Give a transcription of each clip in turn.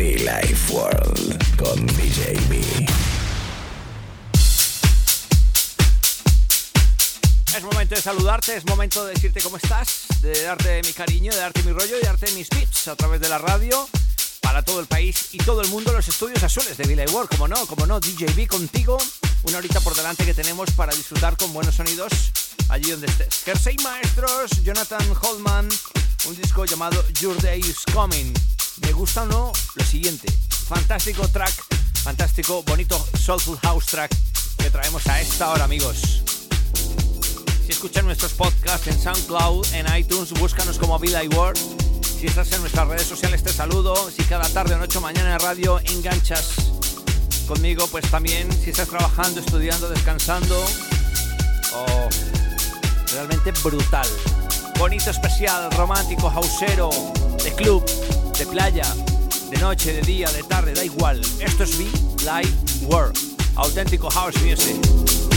Be Life World con. Es momento de saludarte, es momento de decirte cómo estás, de darte mi cariño, de darte mi rollo, de darte mis beats a través de la radio para todo el país y todo el mundo, los estudios azules de Villa World, como no, como no, DJB contigo, una horita por delante que tenemos para disfrutar con buenos sonidos allí donde estés. Kersey Maestros, Jonathan Holman, un disco llamado Your Day is Coming. Me gusta o no lo siguiente, fantástico track, fantástico, bonito soulful house track que traemos a esta hora, amigos. Si escuchan nuestros podcasts en SoundCloud, en iTunes, búscanos como Villa World. Si estás en nuestras redes sociales, te saludo. Si cada tarde o noche mañana en radio enganchas conmigo, pues también si estás trabajando, estudiando, descansando. Oh, realmente brutal. Bonito, especial, romántico, hausero, de club, de playa, de noche, de día, de tarde, da igual. Esto es V Live World. Auténtico house music.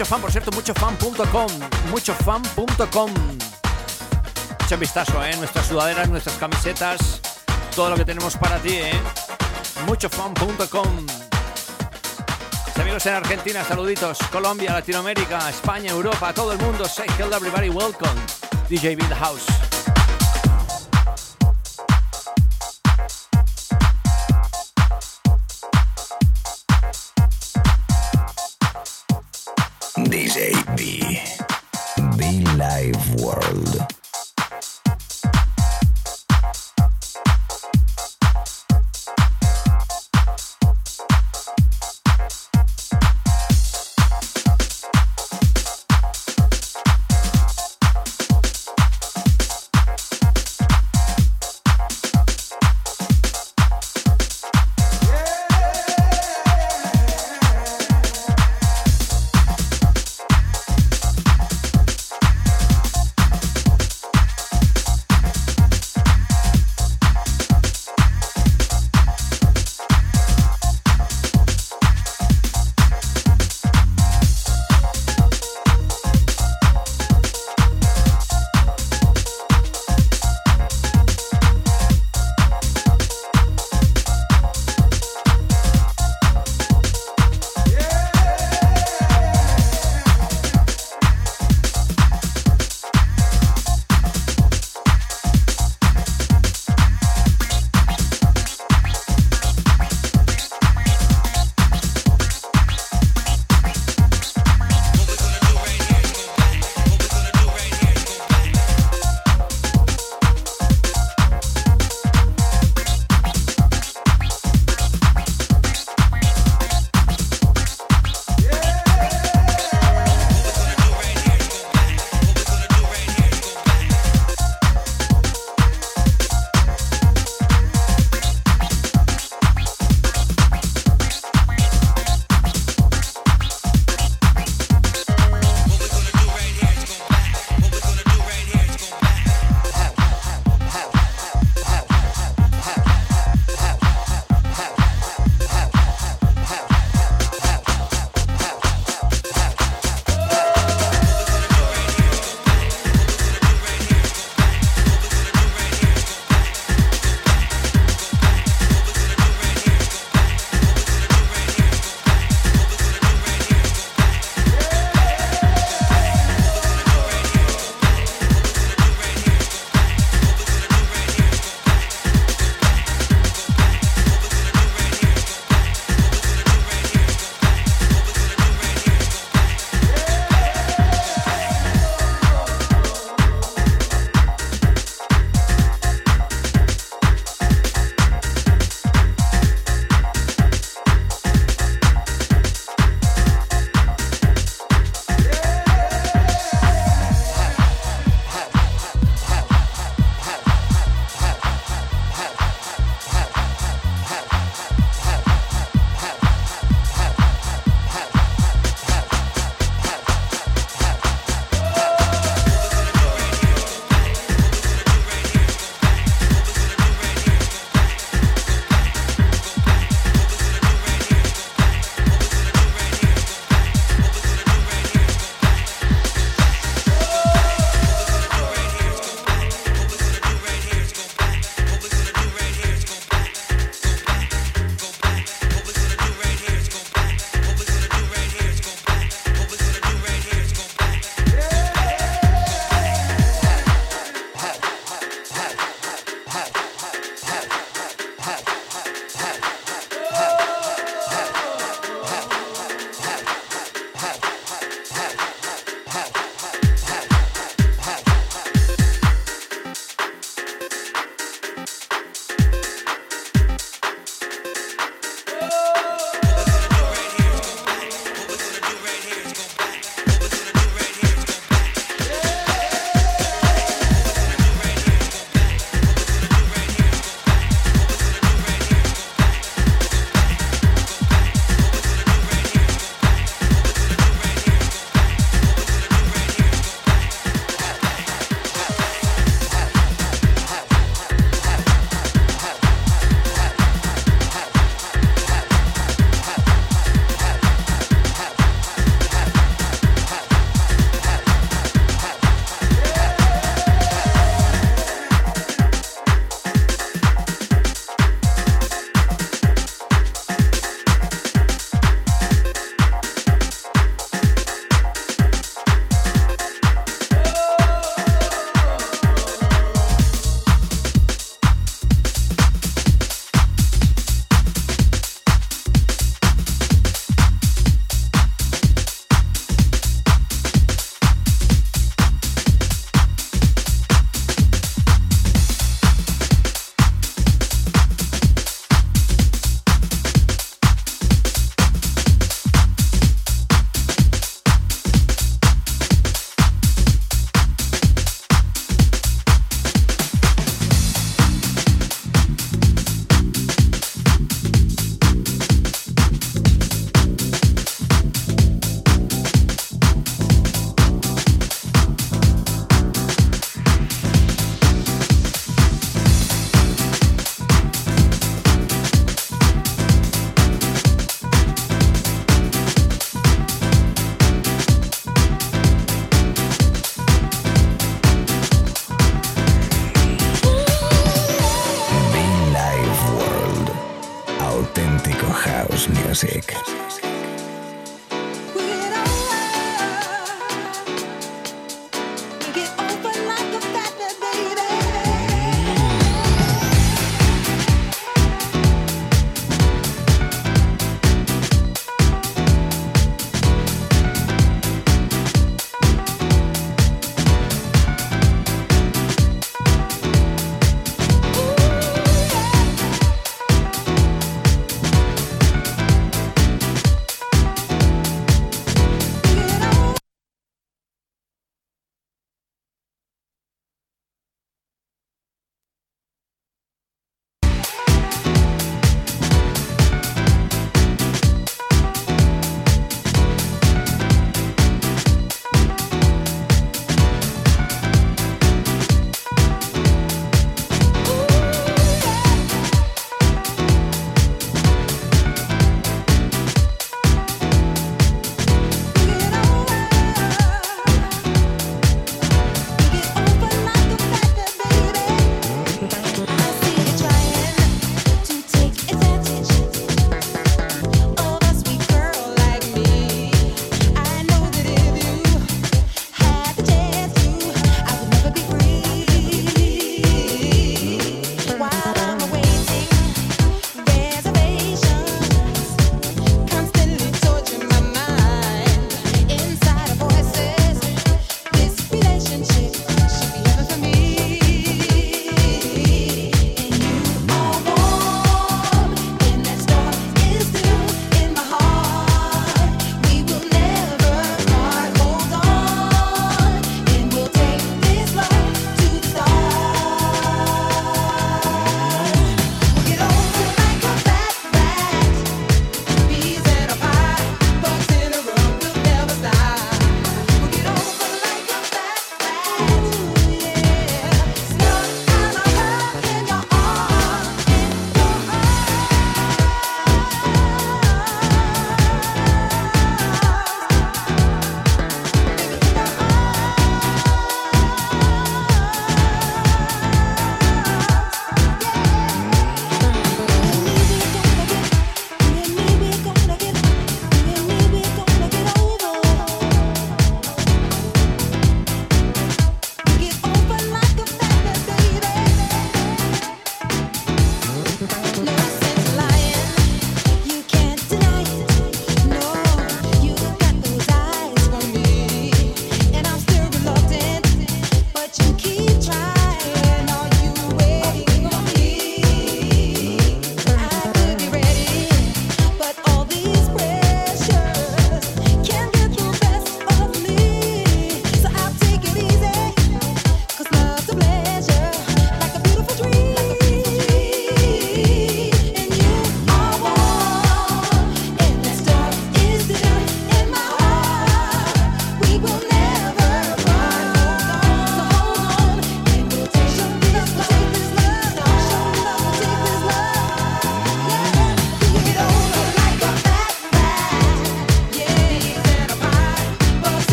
Mucho fan, por cierto, muchofan.com, muchofan.com. Echa un vistazo, ¿eh? Nuestras sudaderas, nuestras camisetas, todo lo que tenemos para ti, ¿eh? muchofan.com. Amigos en Argentina, saluditos. Colombia, Latinoamérica, España, Europa, todo el mundo. Say hello everybody, welcome. DJ B in the house.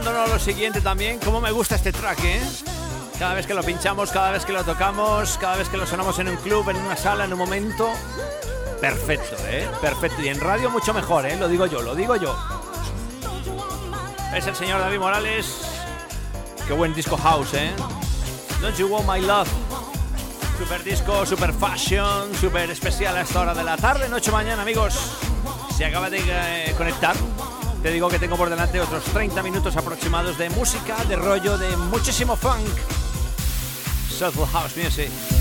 Sigue gustándonos lo siguiente también. Cómo me gusta este track, ¿eh? Cada vez que lo pinchamos, cada vez que lo tocamos, cada vez que lo sonamos en un club, en una sala, en un momento. Perfecto, ¿eh? Perfecto. Y en radio mucho mejor, ¿eh? Lo digo yo, lo digo yo. Es el señor David Morales. Qué buen disco house, ¿eh? Don't You Want My Love. Super disco, super fashion, super especial a esta hora de la tarde, noche, mañana, amigos. Si acaba de eh, conectar, te digo que tengo por delante otros 30 minutos aproximados de música, de rollo, de muchísimo funk. Soulful House Music.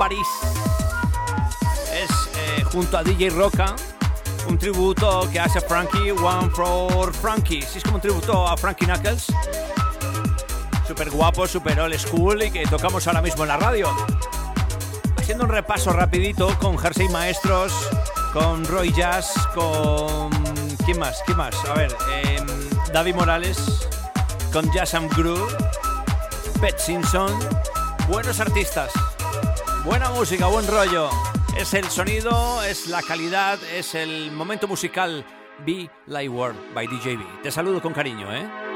Paris. Es eh, junto a DJ Roca, un tributo que hace Frankie, One for Frankie. Sí, es como un tributo a Frankie Knuckles. Super guapo, super old school y que tocamos ahora mismo en la radio. Haciendo un repaso rapidito con Jersey Maestros, con Roy Jazz, con... ¿Quién más? ¿Quién más? A ver, eh, David Morales, con Jazz and Groove, Pet Simpson. Buenos artistas, buena música, buen rollo. Es el sonido, es la calidad, es el momento musical. Be Light World by DJB. Te saludo con cariño, ¿eh?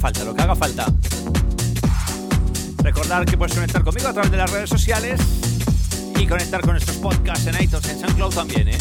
Falta, lo que haga falta. Recordar que puedes conectar conmigo a través de las redes sociales y conectar con nuestros podcasts en iTunes, en SoundCloud también, ¿eh?